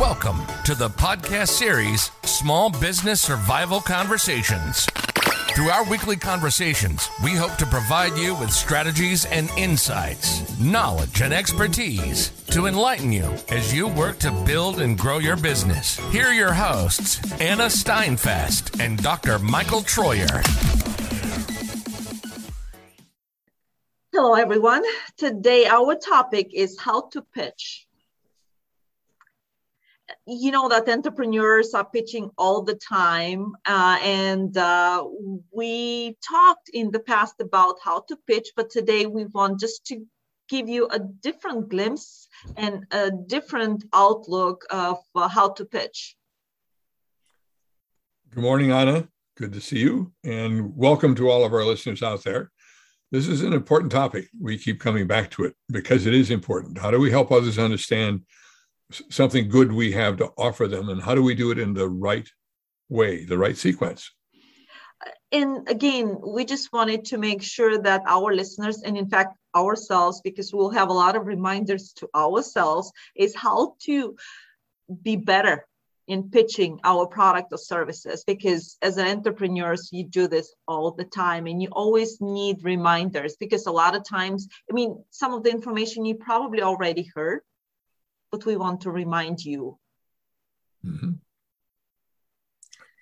Welcome to the podcast series Small Business Survival Conversations. Through our weekly conversations, we hope to provide you with strategies and insights, knowledge and expertise to enlighten you as you work to build and grow your business. Here are your hosts, Anna Steinfest and Dr. Michael Troyer. Hello, everyone. Today, our topic is how to pitch you know that entrepreneurs are pitching all the time uh, and uh, we talked in the past about how to pitch but today we want just to give you a different glimpse and a different outlook of uh, how to pitch. Good morning anna. Good to see you and welcome to all of our listeners out there. This is an important topic. We keep coming back to it because it is important. How do we help others understand something good we have to offer them and how do we do it in the right way the right sequence? Uh, and again we just wanted to make sure that our listeners and in fact ourselves because we'll have a lot of reminders to ourselves is how to be better in pitching our product or services. Because as an entrepreneurs you do this all the time and you always need reminders because a lot of times i mean some of the information you probably already heard but we want to remind you. Mm-hmm.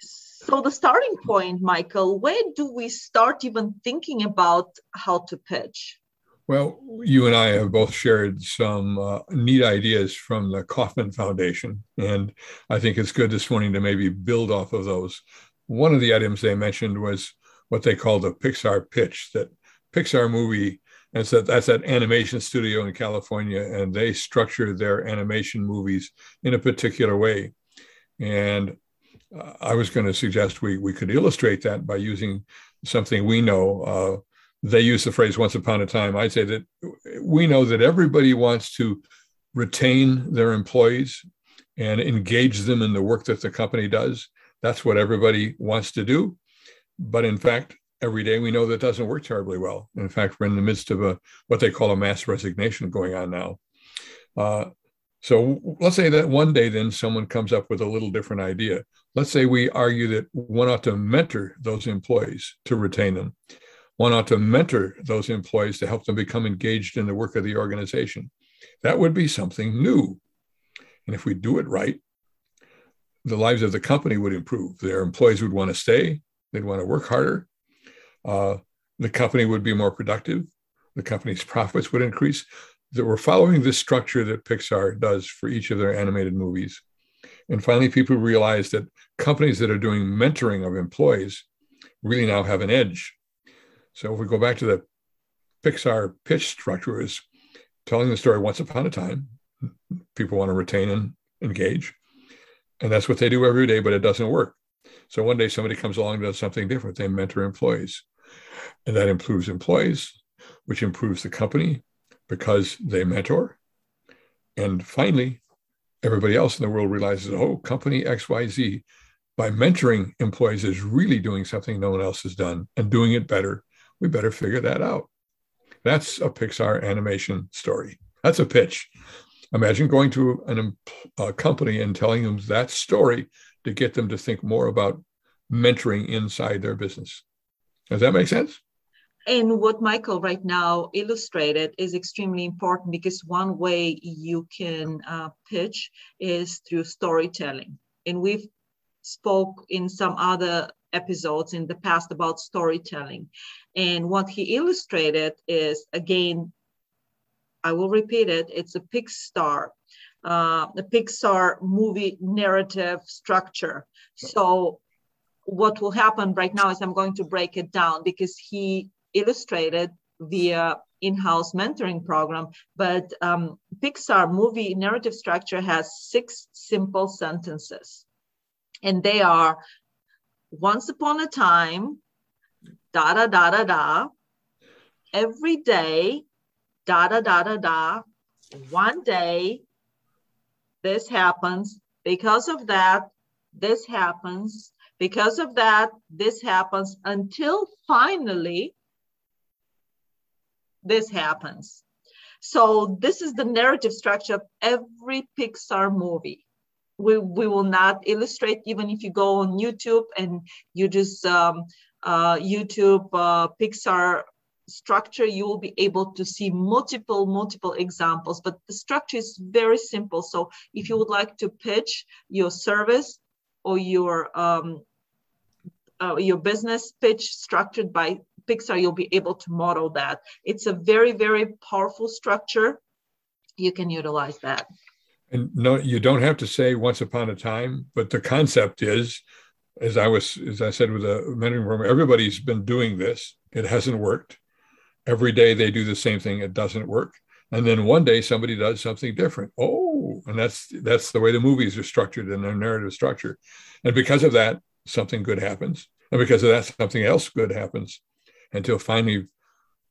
So, the starting point, Michael, where do we start even thinking about how to pitch? Well, you and I have both shared some uh, neat ideas from the Kauffman Foundation, and I think it's good this morning to maybe build off of those. One of the items they mentioned was what they call the Pixar pitch that Pixar movie and so that's that animation studio in California, and they structure their animation movies in a particular way. And uh, I was going to suggest we we could illustrate that by using something we know. Uh, they use the phrase "once upon a time." I'd say that we know that everybody wants to retain their employees and engage them in the work that the company does. That's what everybody wants to do. But in fact, every day, we know that doesn't work terribly well. In fact, we're in the midst of a what they call a mass resignation going on now. Uh, so let's say that one day then someone comes up with a little different idea. Let's say we argue that one ought to mentor those employees to retain them. One ought to mentor those employees to help them become engaged in the work of the organization. That would be something new. And if we do it right, the lives of the company would improve. Their employees would want to stay, they'd want to work harder, uh, the company would be more productive, the company's profits would increase. That we're following this structure that Pixar does for each of their animated movies. And finally, people realize that companies that are doing mentoring of employees really now have an edge. So if we go back to the Pixar pitch structure is telling the story once upon a time. People want to retain and engage. And that's what they do every day, but it doesn't work. So one day somebody comes along and does something different. They mentor employees. And that improves employees, which improves the company because they mentor. And finally, everybody else in the world realizes, oh, company XYZ, by mentoring employees, is really doing something no one else has done and doing it better. We better figure that out. That's a Pixar animation story. That's a pitch. Imagine going to an, a company and telling them that story to get them to think more about mentoring inside their business. Does that make sense? And what Michael right now illustrated is extremely important because one way you can uh, pitch is through storytelling. And we've spoke in some other episodes in the past about storytelling. And what he illustrated is again, I will repeat it, it's a Pixar, uh, the Pixar movie narrative structure. So what will happen right now is I'm going to break it down because he illustrated via in-house mentoring program but um, pixar movie narrative structure has six simple sentences and they are once upon a time da da da da da every day da da da da da one day this happens because of that this happens because of that, this happens until finally this happens. So this is the narrative structure of every Pixar movie. we, we will not illustrate even if you go on youtube and you just um, uh, youtube uh, pixar structure you will be able to see multiple multiple examples but the structure is very simple so if you would like to pitch your service or your um, uh, your business pitch structured by pixar you'll be able to model that it's a very very powerful structure you can utilize that and no, you don't have to say once upon a time, but the concept is, as I was, as I said with the mentoring program, everybody's been doing this. It hasn't worked. Every day they do the same thing. It doesn't work. And then one day somebody does something different. Oh, and that's that's the way the movies are structured in their narrative structure. And because of that, something good happens. And because of that, something else good happens until finally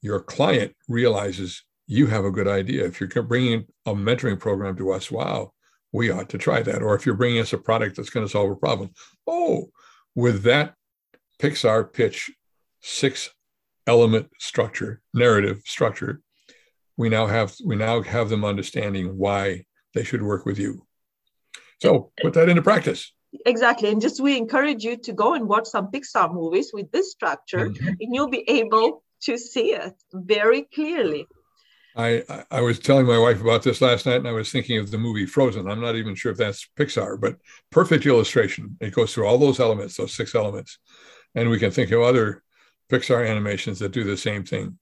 your client realizes you have a good idea. If you're bringing a mentoring program to us, wow, we ought to try that. Or if you're bringing us a product that's going to solve a problem, oh, with that Pixar pitch six element structure, narrative structure, we now have we now have them understanding why they should work with you. So put that into practice. Exactly. And just we encourage you to go and watch some Pixar movies with this structure, mm-hmm. and you'll be able to see it very clearly. I, I was telling my wife about this last night and I was thinking of the movie Frozen. I'm not even sure if that's Pixar, but perfect illustration. It goes through all those elements, those six elements. And we can think of other Pixar animations that do the same thing.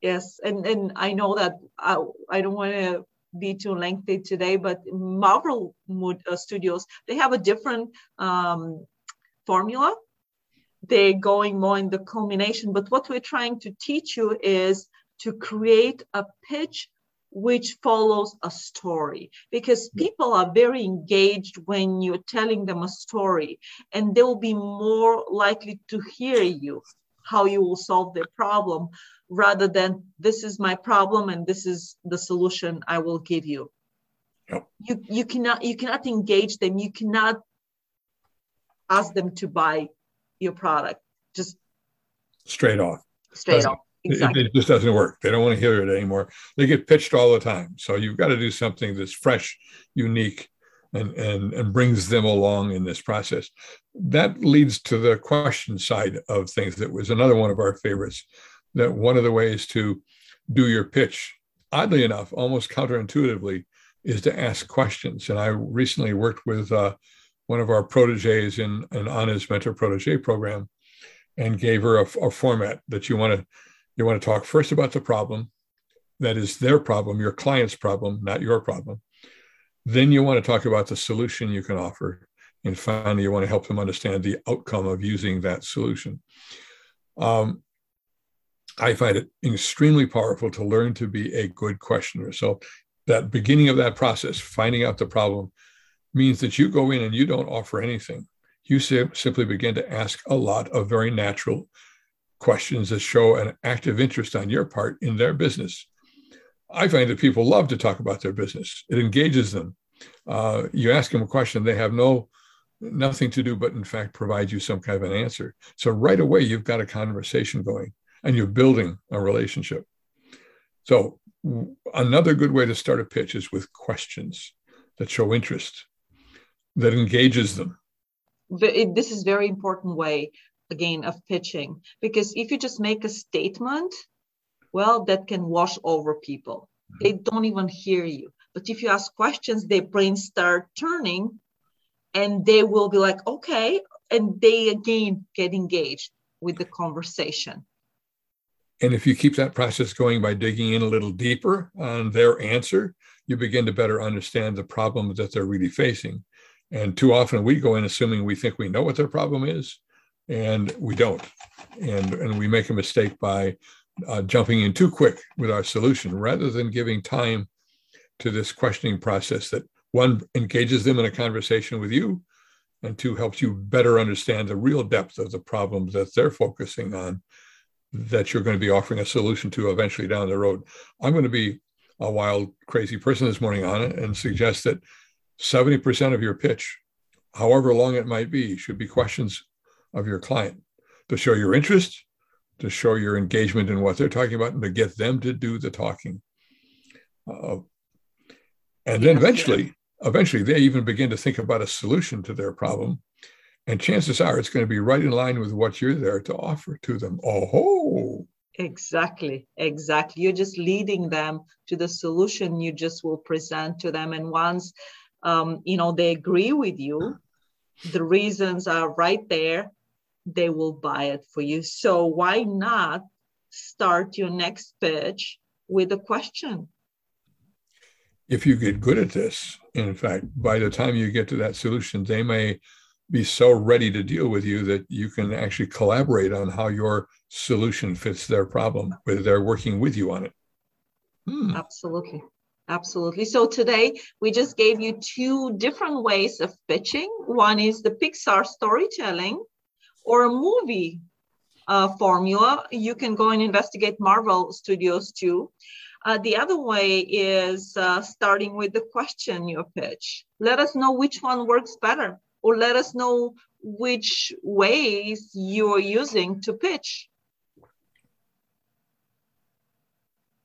Yes. And, and I know that I, I don't want to be too lengthy today, but Marvel uh, Studios, they have a different um, formula. They're going more in the culmination. But what we're trying to teach you is to create a pitch which follows a story because people are very engaged when you're telling them a story and they will be more likely to hear you how you will solve their problem rather than this is my problem and this is the solution i will give you yep. you you cannot you cannot engage them you cannot ask them to buy your product just straight off straight off Exactly. It, it, just doesn't work. They don't want to hear it anymore. They get pitched all the time. So you've got to do something that's fresh, unique, and, and, and brings them along in this process. That leads to the question side of things. That was another one of our favorites. That one of the ways to do your pitch, oddly enough, almost counterintuitively, is to ask questions. And I recently worked with uh, one of our proteges in an Anna's Mentor Protege program and gave her a, a format that you want to you want to talk first about the problem that is their problem, your client's problem, not your problem. Then you want to talk about the solution you can offer. And finally, you want to help them understand the outcome of using that solution. Um, I find it extremely powerful to learn to be a good questioner. So, that beginning of that process, finding out the problem, means that you go in and you don't offer anything. You simply begin to ask a lot of very natural questions that show an active interest on your part in their business. I find that people love to talk about their business. It engages them. Uh, you ask them a question, they have no nothing to do but in fact provide you some kind of an answer. So right away you've got a conversation going and you're building a relationship. So another good way to start a pitch is with questions that show interest, that engages them. This is very important way again of pitching because if you just make a statement well that can wash over people they mm-hmm. don't even hear you but if you ask questions their brains start turning and they will be like okay and they again get engaged with the conversation and if you keep that process going by digging in a little deeper on their answer you begin to better understand the problem that they're really facing and too often we go in assuming we think we know what their problem is and we don't. And, and we make a mistake by uh, jumping in too quick with our solution rather than giving time to this questioning process that one engages them in a conversation with you and two helps you better understand the real depth of the problems that they're focusing on that you're going to be offering a solution to eventually down the road. I'm going to be a wild crazy person this morning on it and suggest that 70% of your pitch however long it might be should be questions of your client to show your interest, to show your engagement in what they're talking about, and to get them to do the talking. Uh, and then eventually, eventually they even begin to think about a solution to their problem. And chances are it's going to be right in line with what you're there to offer to them. Oh, Exactly, exactly. You're just leading them to the solution you just will present to them. And once um, you know they agree with you, the reasons are right there, they will buy it for you. So why not start your next pitch with a question? If you get good at this, in fact, by the time you get to that solution, they may be so ready to deal with you that you can actually collaborate on how your solution fits their problem, whether they're working with you on it. Hmm. Absolutely. Absolutely. So today we just gave you two different ways of pitching. One is the Pixar storytelling or a movie uh, formula. You can go and investigate Marvel Studios too. Uh, the other way is uh, starting with the question you pitch. Let us know which one works better or let us know which ways you are using to pitch.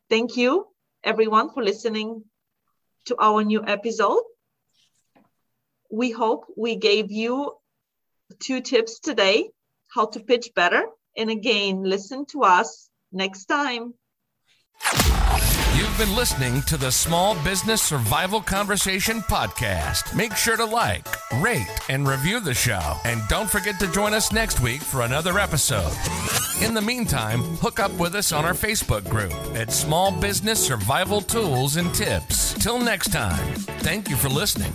Thank you, everyone, for listening to our new episode. We hope we gave you two tips today how to pitch better. And again, listen to us next time. You've been listening to the Small Business Survival Conversation podcast. Make sure to like, rate, and review the show. And don't forget to join us next week for another episode. In the meantime, hook up with us on our Facebook group at Small Business Survival Tools and Tips. Till next time, thank you for listening.